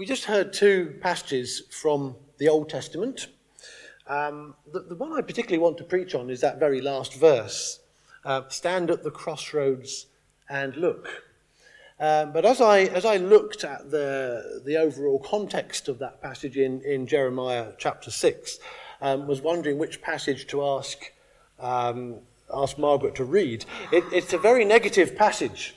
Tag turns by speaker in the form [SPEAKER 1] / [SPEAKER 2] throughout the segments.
[SPEAKER 1] we just heard two passages from the Old Testament. Um, the, the, one I particularly want to preach on is that very last verse uh, Stand at the crossroads and look. Um, but as I, as I looked at the, the overall context of that passage in, in Jeremiah chapter 6, um, was wondering which passage to ask, um, ask Margaret to read. It, it's a very negative passage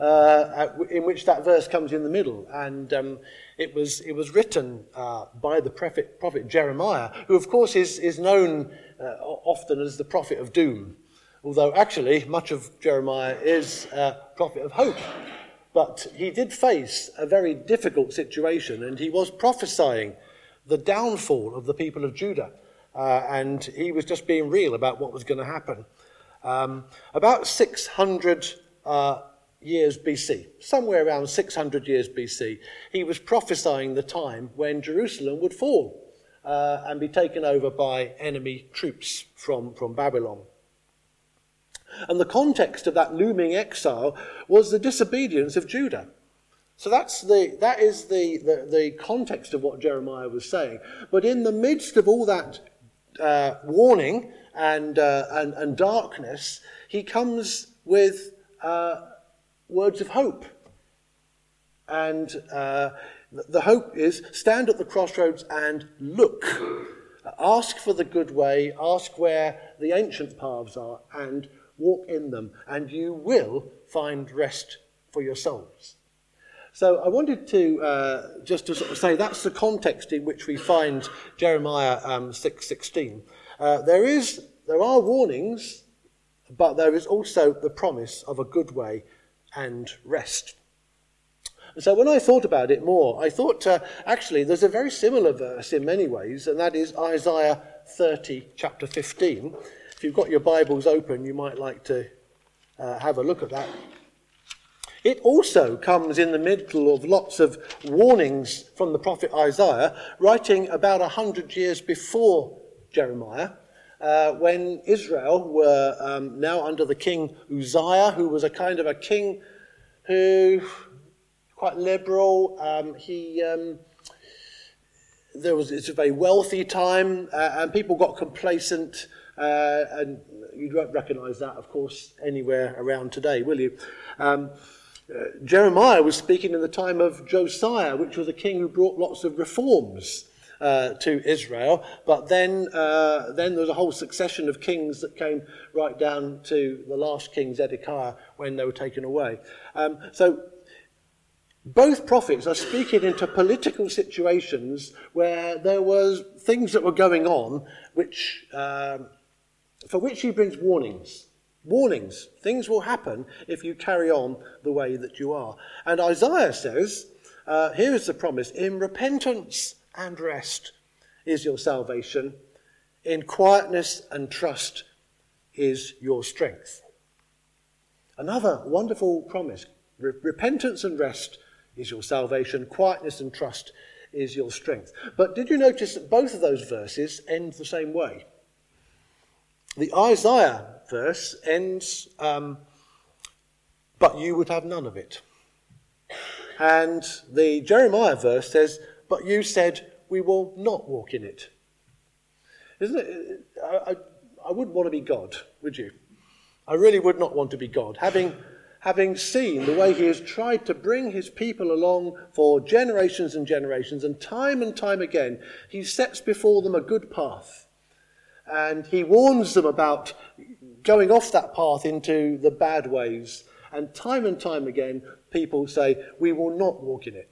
[SPEAKER 1] uh, in which that verse comes in the middle. And um, it, was, it was written uh, by the prophet, prophet Jeremiah, who, of course, is, is known uh, often as the prophet of doom. Although, actually, much of Jeremiah is a prophet of hope. But he did face a very difficult situation, and he was prophesying the downfall of the people of Judah. Uh, and he was just being real about what was going to happen. Um, about 600 uh, years BC, somewhere around 600 years BC, he was prophesying the time when Jerusalem would fall uh, and be taken over by enemy troops from, from Babylon. And the context of that looming exile was the disobedience of Judah. So that's the, that is the, the, the context of what Jeremiah was saying. But in the midst of all that uh, warning and, uh, and, and darkness, he comes with uh, words of hope. And uh, the hope is stand at the crossroads and look. Ask for the good way, ask where the ancient paths are, and walk in them, and you will find rest for your souls. So I wanted to uh, just to sort of say that's the context in which we find Jeremiah um, 6:16. Uh, there is there are warnings, but there is also the promise of a good way and rest. so when I thought about it more, I thought uh, actually there's a very similar verse in many ways, and that is Isaiah 30, chapter 15. If you've got your Bibles open, you might like to uh, have a look at that. It also comes in the middle of lots of warnings from the prophet Isaiah, writing about a hundred years before Jeremiah uh, when Israel were um, now under the king Uzziah, who was a kind of a king who, quite liberal, um, he. Um, there was it's a very wealthy time, uh, and people got complacent, uh, and you won't recognise that, of course, anywhere around today, will you? Um, uh, Jeremiah was speaking in the time of Josiah, which was a king who brought lots of reforms uh, to Israel. But then, uh, then there was a whole succession of kings that came right down to the last king, Zedekiah, when they were taken away. Um, so both prophets are speaking into political situations where there was things that were going on which, um, for which he brings warnings. Warnings. Things will happen if you carry on the way that you are. And Isaiah says, uh, here is the promise in repentance and rest is your salvation. In quietness and trust is your strength. Another wonderful promise repentance and rest is your salvation, quietness and trust is your strength. But did you notice that both of those verses end the same way? The Isaiah verse ends, um, but you would have none of it. And the Jeremiah verse says, but you said, We will not walk in it. Isn't it? I, I, I wouldn't want to be God, would you? I really would not want to be God. Having, having seen the way he has tried to bring his people along for generations and generations, and time and time again, he sets before them a good path. And he warns them about going off that path into the bad ways. And time and time again, people say, We will not walk in it.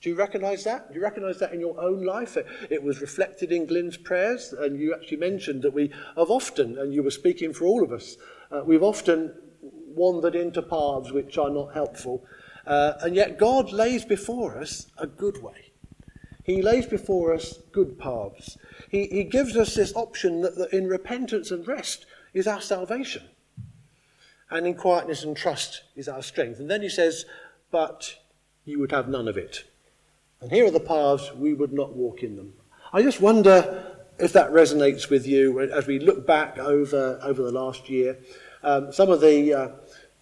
[SPEAKER 1] Do you recognize that? Do you recognize that in your own life? It, was reflected in Glyn's prayers, and you actually mentioned that we have often, and you were speaking for all of us, uh, we've often wandered into paths which are not helpful. Uh, and yet God lays before us a good way. He lays before us good paths. He, he gives us this option that, that in repentance and rest is our salvation. And in quietness and trust is our strength. And then he says, But you would have none of it. And here are the paths we would not walk in them. I just wonder if that resonates with you as we look back over, over the last year. Um, some of the uh,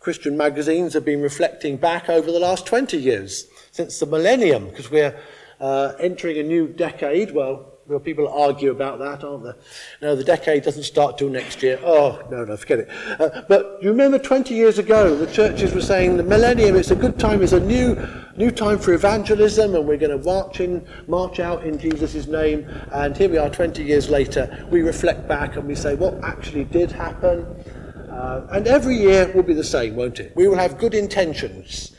[SPEAKER 1] Christian magazines have been reflecting back over the last 20 years, since the millennium, because we're uh, entering a new decade. Well, well, people argue about that, aren't they? No, the decade doesn't start till next year. Oh, no, no, forget it. Uh, but you remember 20 years ago, the churches were saying the millennium, it's a good time, it's a new, new time for evangelism, and we're going to march in, march out in Jesus' name. And here we are 20 years later. We reflect back and we say, what actually did happen? Uh, and every year will be the same, won't it? We will have good intentions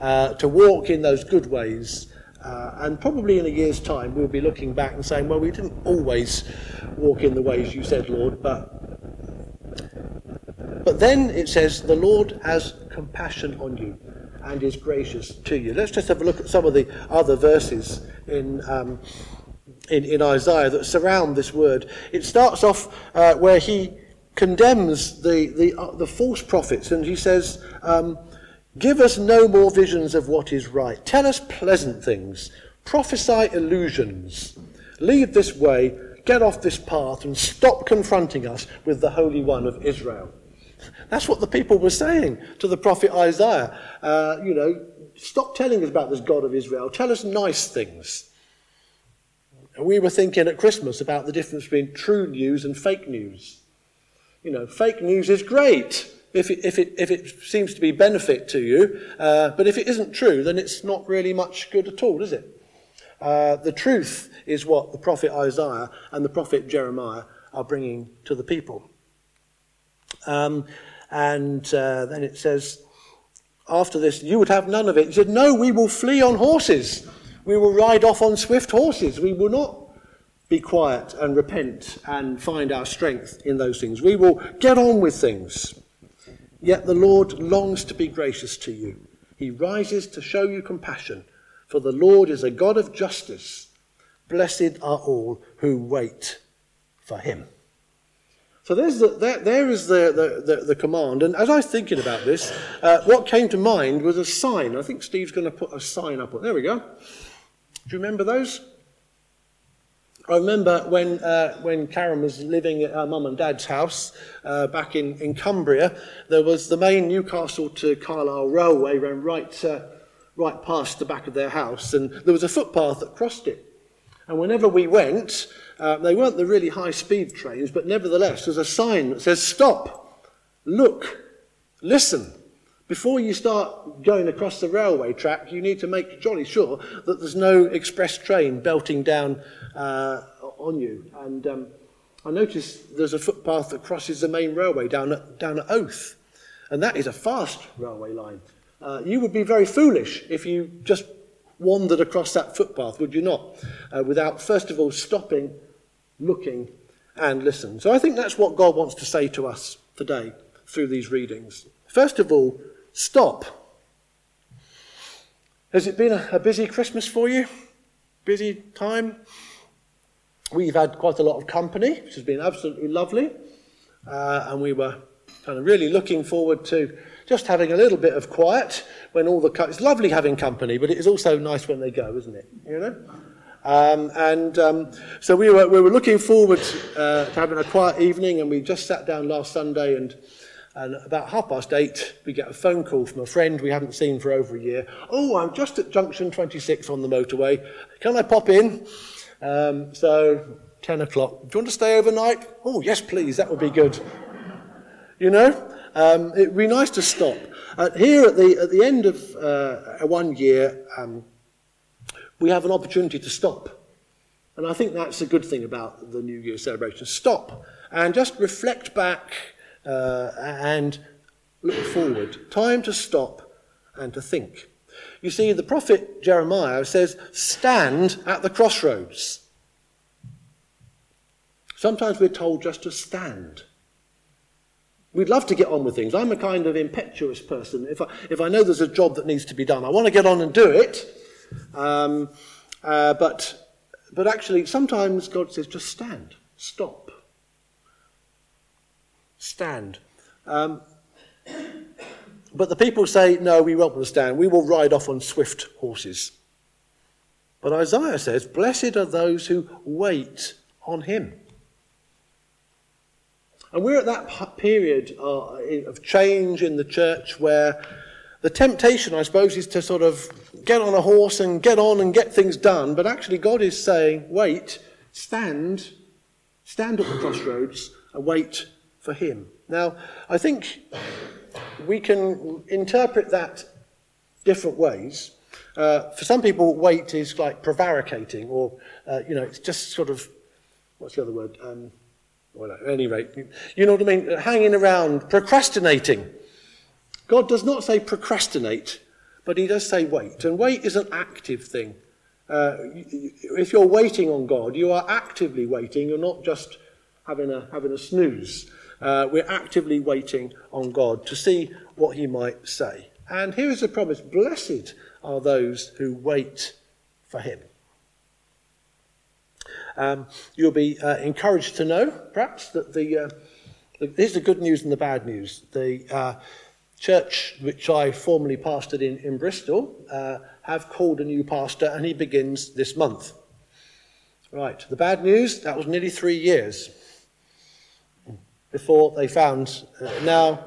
[SPEAKER 1] uh, to walk in those good ways uh, and probably in a year's time, we'll be looking back and saying, well, we didn't always walk in the ways you said, Lord, but. But then it says, the Lord has compassion on you and is gracious to you. Let's just have a look at some of the other verses in, um, in, in, Isaiah that surround this word. It starts off uh, where he condemns the, the, uh, the false prophets and he says, um, Give us no more visions of what is right. Tell us pleasant things. Prophesy illusions. Leave this way, get off this path, and stop confronting us with the Holy One of Israel. That's what the people were saying to the prophet Isaiah. Uh, you know, stop telling us about this God of Israel. Tell us nice things. We were thinking at Christmas about the difference between true news and fake news. You know, fake news is great if it, if it, if it seems to be benefit to you. Uh, but if it isn't true, then it's not really much good at all, is it? Uh, the truth is what the prophet Isaiah and the prophet Jeremiah are bringing to the people. Um, and uh, then it says, after this, you would have none of it. He said, No, we will flee on horses. We will ride off on swift horses. We will not be quiet and repent and find our strength in those things. We will get on with things. Yet the Lord longs to be gracious to you. He rises to show you compassion, for the Lord is a God of justice. Blessed are all who wait for him. So there's the, there, there is the, the, the, the, command. And as I was thinking about this, uh, what came to mind was a sign. I think Steve's going to put a sign up. There we go. Do you remember those? I remember when, uh, when Karen was living at her mum and dad's house uh, back in, in Cumbria, there was the main Newcastle to Carlisle railway ran right, uh, right past the back of their house, and there was a footpath that crossed it. And whenever we went, uh, they weren't the really high speed trains, but nevertheless, there's a sign that says, Stop, look, listen. Before you start going across the railway track, you need to make jolly sure that there's no express train belting down uh, on you. And um, I noticed there's a footpath that crosses the main railway down at, down at Oath. And that is a fast railway line. Uh, you would be very foolish if you just wandered across that footpath, would you not? Uh, without, first of all, stopping, looking, and listening. So I think that's what God wants to say to us today through these readings. First of all, stop. Has it been a, busy Christmas for you? Busy time? We've had quite a lot of company, which has been absolutely lovely. Uh, and we were kind of really looking forward to just having a little bit of quiet when all the co- it's lovely having company, but it is also nice when they go, isn't it? You know. Um, and um, so we were we were looking forward uh, to having a quiet evening, and we just sat down last Sunday, and and about half past eight we get a phone call from a friend we haven't seen for over a year. Oh, I'm just at junction 26 on the motorway. Can I pop in? Um, so, 10 o'clock. Do you want to stay overnight? Oh, yes, please. That would be good. You know? Um, it would be nice to stop. Uh, here at the, at the end of uh, one year, um, we have an opportunity to stop. And I think that's a good thing about the New Year celebration. Stop and just reflect back uh, and look forward. Time to stop and to think. You see, the prophet Jeremiah says, stand at the crossroads. Sometimes we're told just to stand. We'd love to get on with things. I'm a kind of impetuous person. If I, if I know there's a job that needs to be done, I want to get on and do it. Um, uh, but, but actually, sometimes God says, just stand, stop. Stand. Um, but the people say, no, we won't understand. We will ride off on swift horses. But Isaiah says, blessed are those who wait on him. And we're at that period uh, of change in the church where the temptation, I suppose, is to sort of get on a horse and get on and get things done. But actually, God is saying, wait, stand, stand at the crossroads and wait for Him. Now, I think we can interpret that different ways. Uh, for some people, wait is like prevaricating, or, uh, you know, it's just sort of, what's the other word? Um, well, at any rate, you know what I mean? Hanging around, procrastinating. God does not say procrastinate, but he does say wait. And wait is an active thing. Uh, if you're waiting on God, you are actively waiting. You're not just having a, having a snooze. Uh, we're actively waiting on God to see what he might say. And here is the promise Blessed are those who wait for him. Um, you'll be uh, encouraged to know, perhaps, that the, uh, the, here's the good news and the bad news. The uh, church which I formerly pastored in, in Bristol uh, have called a new pastor, and he begins this month. Right, the bad news that was nearly three years before they found. Uh, now,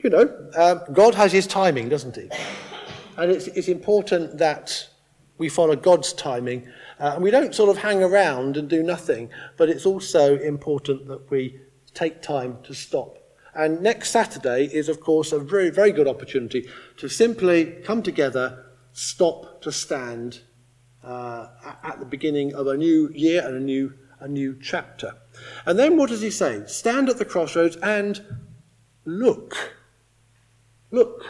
[SPEAKER 1] you know, um, God has his timing, doesn't he? And it's, it's important that we follow God's timing. Uh, and we don't sort of hang around and do nothing, but it's also important that we take time to stop. And next Saturday is, of course, a very, very good opportunity to simply come together, stop to stand uh, at the beginning of a new year and a new, a new chapter. And then what does he say? Stand at the crossroads and look. Look.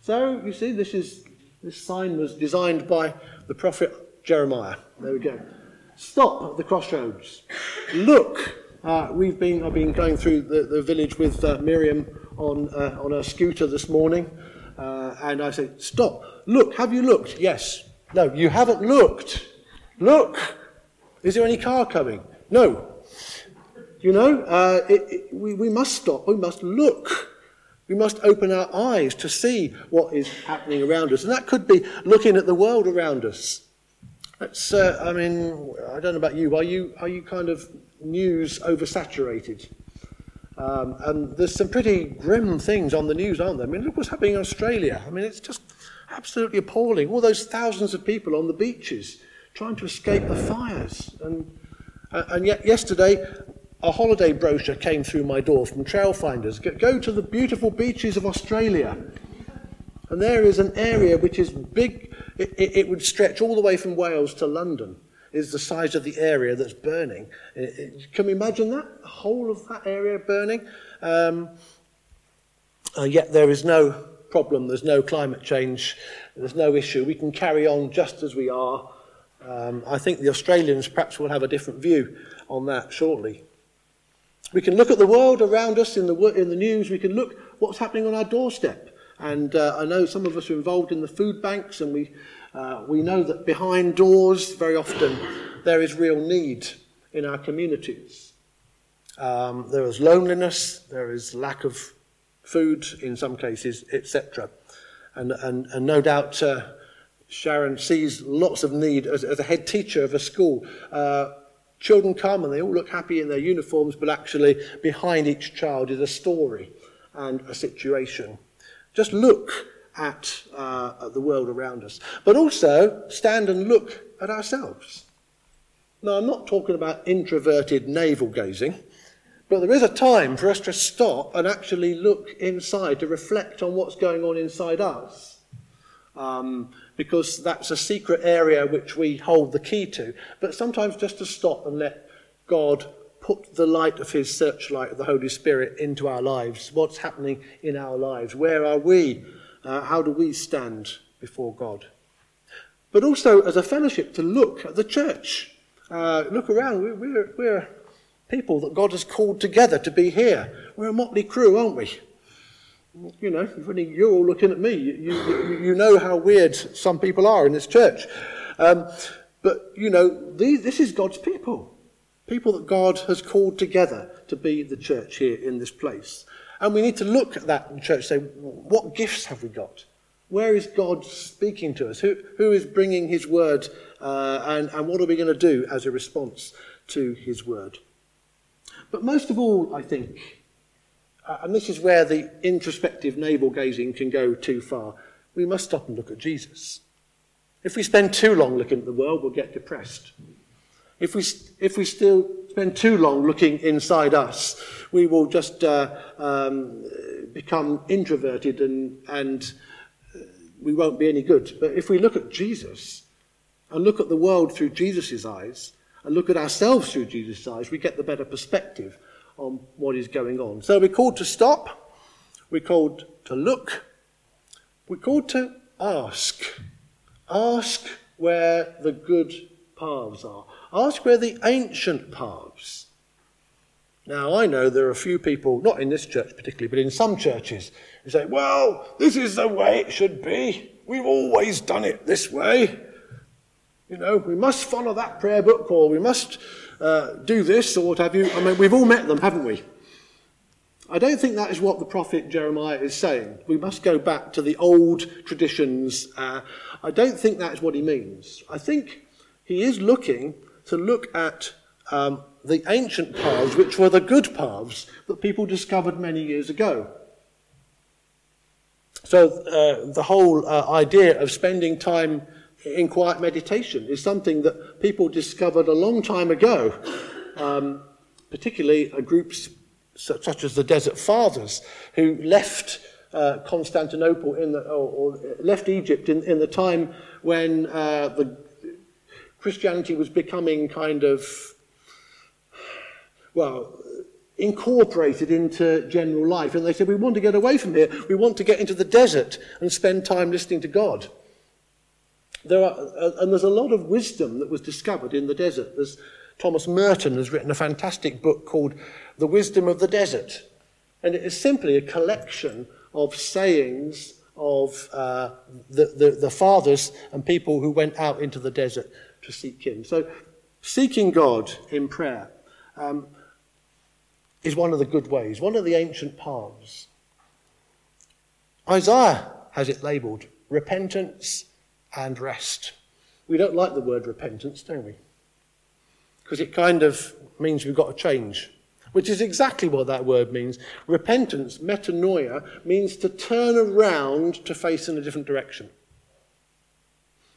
[SPEAKER 1] So, you see, this, is, this sign was designed by the prophet Jeremiah. There we go. Stop at the crossroads. Look. Uh, we've been, I've been going through the, the village with uh, Miriam on, uh, on a scooter this morning. Uh, and I said, Stop. Look. Have you looked? Yes. No, you haven't looked. Look. Is there any car coming? No. You know, uh, it, it, we, we must stop, we must look. We must open our eyes to see what is happening around us. And that could be looking at the world around us. That's, uh, I mean, I don't know about you, are you, are you kind of news oversaturated? Um, and there's some pretty grim things on the news, aren't there? I mean, look what's happening in Australia. I mean, it's just absolutely appalling. All those thousands of people on the beaches trying to escape the fires. And, and yet, yesterday, a holiday brochure came through my door from Trailfinders. Go to the beautiful beaches of Australia. And there is an area which is big, it, it, it would stretch all the way from Wales to London, is the size of the area that's burning. It, can we imagine that? The whole of that area burning? Um, and yet there is no problem, there's no climate change, there's no issue. We can carry on just as we are. Um, I think the Australians perhaps will have a different view on that shortly. We can look at the world around us in the, in the news. We can look what's happening on our doorstep. And uh, I know some of us are involved in the food banks, and we, uh, we know that behind doors, very often, there is real need in our communities. Um, there is loneliness, there is lack of food in some cases, etc. And, and, and no doubt uh, Sharon sees lots of need as, as a head teacher of a school. Uh, Children come and they all look happy in their uniforms, but actually behind each child is a story and a situation. Just look at, uh, at the world around us, but also stand and look at ourselves. Now, I'm not talking about introverted navel gazing, but there is a time for us to stop and actually look inside, to reflect on what's going on inside us. Um, because that's a secret area which we hold the key to. But sometimes just to stop and let God put the light of his searchlight of the Holy Spirit into our lives. What's happening in our lives? Where are we? Uh, how do we stand before God? But also as a fellowship to look at the church. Uh, look around. We're, we're, we're people that God has called together to be here. We're a motley crew, aren't we? You know, you're all looking at me. You, you, you know how weird some people are in this church. Um, but, you know, these, this is God's people. People that God has called together to be the church here in this place. And we need to look at that in church say, what gifts have we got? Where is God speaking to us? Who, who is bringing his word? Uh, and, and what are we going to do as a response to his word? But most of all, I think, uh, and this is where the introspective navel gazing can go too far, we must stop and look at Jesus. If we spend too long looking at the world, we'll get depressed. If we, if we still spend too long looking inside us, we will just uh, um, become introverted and, and uh, we won't be any good. But if we look at Jesus and look at the world through Jesus' eyes and look at ourselves through Jesus' eyes, we get the better perspective on what is going on. So we're called to stop, we're called to look, we're called to ask. Ask where the good paths are. Ask where the ancient paths. Now, I know there are a few people, not in this church particularly, but in some churches, who say, well, this is the way it should be. We've always done it this way. You know, we must follow that prayer book or we must uh, do this or what have you. I mean, we've all met them, haven't we? I don't think that is what the prophet Jeremiah is saying. We must go back to the old traditions. Uh, I don't think that's what he means. I think he is looking to look at um, the ancient paths, which were the good paths that people discovered many years ago. So uh, the whole uh, idea of spending time in quiet meditation is something that people discovered a long time ago, um, particularly groups such as the Desert Fathers, who left uh, Constantinople in the, or, or left Egypt in, in the time when uh, the Christianity was becoming kind of, well, incorporated into general life. And they said, we want to get away from here. We want to get into the desert and spend time listening to God. There are, uh, and there's a lot of wisdom that was discovered in the desert. There's, Thomas Merton has written a fantastic book called The Wisdom of the Desert. And it is simply a collection of sayings of uh, the, the, the fathers and people who went out into the desert to seek Him. So, seeking God in prayer um, is one of the good ways, one of the ancient paths. Isaiah has it labelled repentance and rest. We don't like the word repentance, don't we? Because it kind of means we've got to change, which is exactly what that word means. Repentance, metanoia, means to turn around to face in a different direction.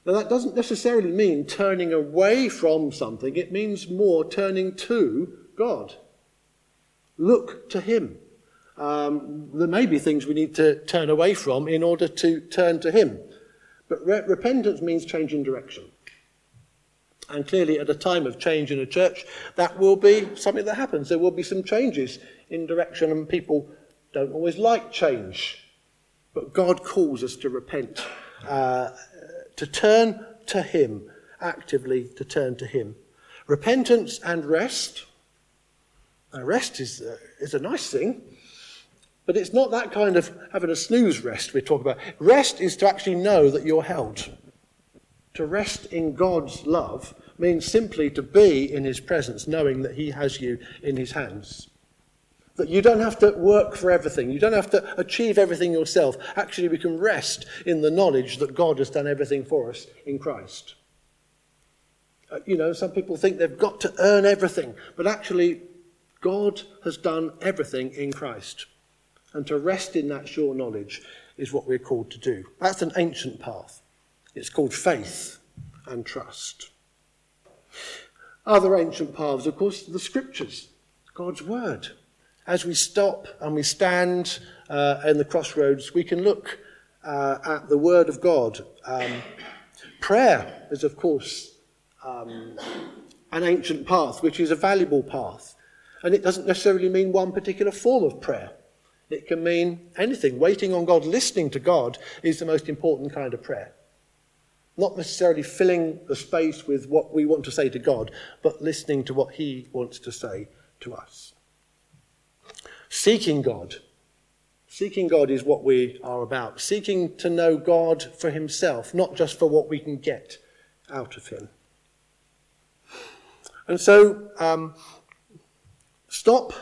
[SPEAKER 1] Now, that doesn't necessarily mean turning away from something, it means more turning to God. Look to Him. Um, there may be things we need to turn away from in order to turn to Him. But re- repentance means changing direction. And clearly, at a time of change in a church, that will be something that happens. There will be some changes in direction, and people don't always like change. But God calls us to repent. Uh, to turn to Him, actively to turn to Him. Repentance and rest. Now, rest is, uh, is a nice thing, but it's not that kind of having a snooze rest we talk about. Rest is to actually know that you're held. To rest in God's love means simply to be in His presence, knowing that He has you in His hands. That you don't have to work for everything. You don't have to achieve everything yourself. Actually, we can rest in the knowledge that God has done everything for us in Christ. Uh, you know, some people think they've got to earn everything, but actually, God has done everything in Christ. And to rest in that sure knowledge is what we're called to do. That's an ancient path. It's called faith and trust. Other ancient paths, of course, the scriptures, God's word as we stop and we stand uh, in the crossroads, we can look uh, at the Word of God. Um, prayer is, of course, um, an ancient path, which is a valuable path. And it doesn't necessarily mean one particular form of prayer. It can mean anything. Waiting on God, listening to God, is the most important kind of prayer. Not necessarily filling the space with what we want to say to God, but listening to what He wants to say to us. Seeking God. Seeking God is what we are about. Seeking to know God for Himself, not just for what we can get out of Him. And so, um, stop,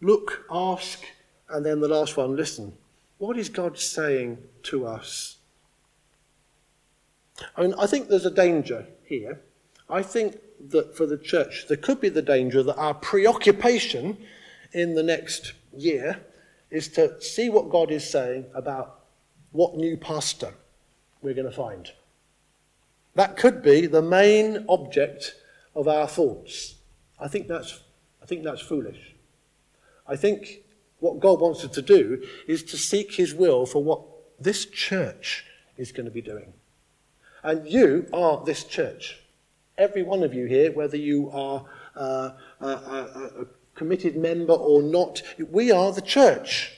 [SPEAKER 1] look, ask, and then the last one, listen. What is God saying to us? I mean, I think there's a danger here. I think that for the church, there could be the danger that our preoccupation in the next year is to see what God is saying about what new pastor we're going to find. That could be the main object of our thoughts. I think that's, I think that's foolish. I think what God wants us to do is to seek his will for what this church is going to be doing. And you are this church. Every one of you here, whether you are uh, a, a, a committed member or not, we are the church.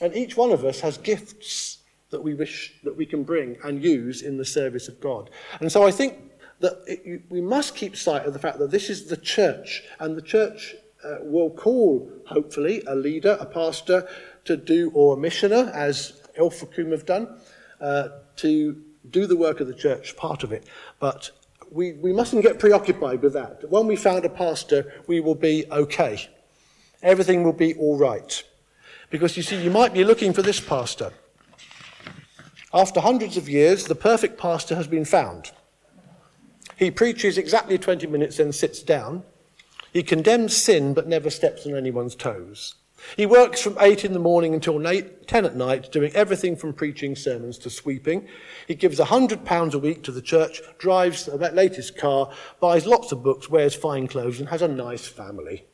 [SPEAKER 1] And each one of us has gifts that we wish that we can bring and use in the service of God. And so I think that it, we must keep sight of the fact that this is the church, and the church uh, will call, hopefully, a leader, a pastor, to do, or a missioner, as Ilfracombe have done, uh, to do the work of the church, part of it. But we, we mustn't get preoccupied with that. When we found a pastor, we will be okay. Everything will be all right. Because you see, you might be looking for this pastor. After hundreds of years, the perfect pastor has been found. He preaches exactly 20 minutes and sits down. He condemns sin but never steps on anyone's toes. He works from 8 in the morning until 10 at night, doing everything from preaching sermons to sweeping. He gives £100 a week to the church, drives the latest car, buys lots of books, wears fine clothes, and has a nice family.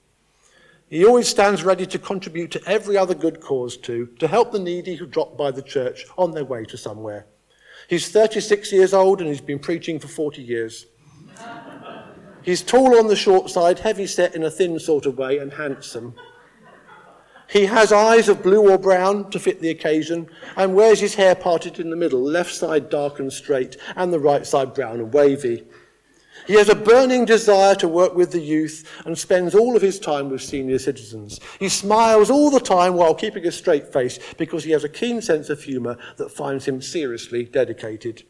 [SPEAKER 1] He always stands ready to contribute to every other good cause too, to help the needy who drop by the church on their way to somewhere. He's 36 years old and he's been preaching for 40 years. He's tall on the short side, heavy set in a thin sort of way, and handsome. He has eyes of blue or brown to fit the occasion and wears his hair parted in the middle, left side dark and straight, and the right side brown and wavy. He has a burning desire to work with the youth and spends all of his time with senior citizens. He smiles all the time while keeping a straight face because he has a keen sense of humour that finds him seriously dedicated.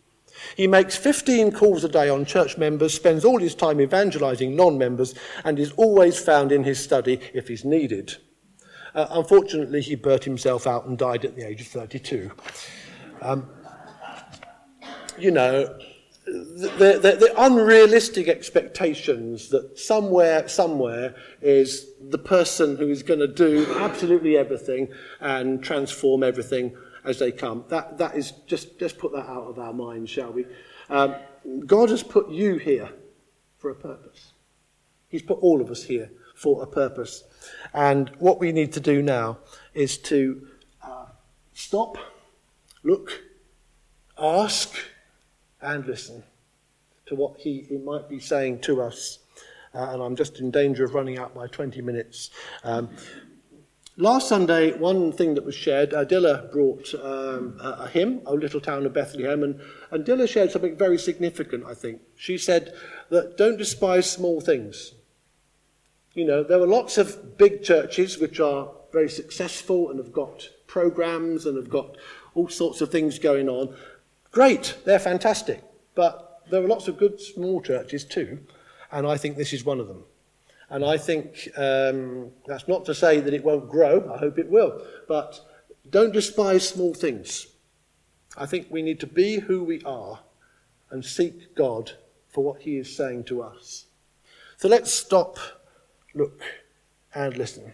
[SPEAKER 1] He makes 15 calls a day on church members, spends all his time evangelising non members, and is always found in his study if he's needed. Uh, unfortunately, he burnt himself out and died at the age of 32. Um, you know, the, the, the unrealistic expectations that somewhere, somewhere is the person who is going to do absolutely everything and transform everything as they come. That, that is just, just put that out of our minds, shall we? Um, God has put you here for a purpose. He's put all of us here for a purpose. And what we need to do now is to uh, stop, look, ask, and listen to what he, he might be saying to us. Uh, and I'm just in danger of running out by 20 minutes. Um, last Sunday, one thing that was shared, uh, Dilla brought um, a, a hymn, O Little Town of Bethlehem, and, and Dilla shared something very significant, I think. She said that don't despise small things. You know, there are lots of big churches which are very successful and have got programs and have got all sorts of things going on. Great, they're fantastic. But there are lots of good small churches too, and I think this is one of them. And I think um, that's not to say that it won't grow, I hope it will, but don't despise small things. I think we need to be who we are and seek God for what He is saying to us. So let's stop look and listen.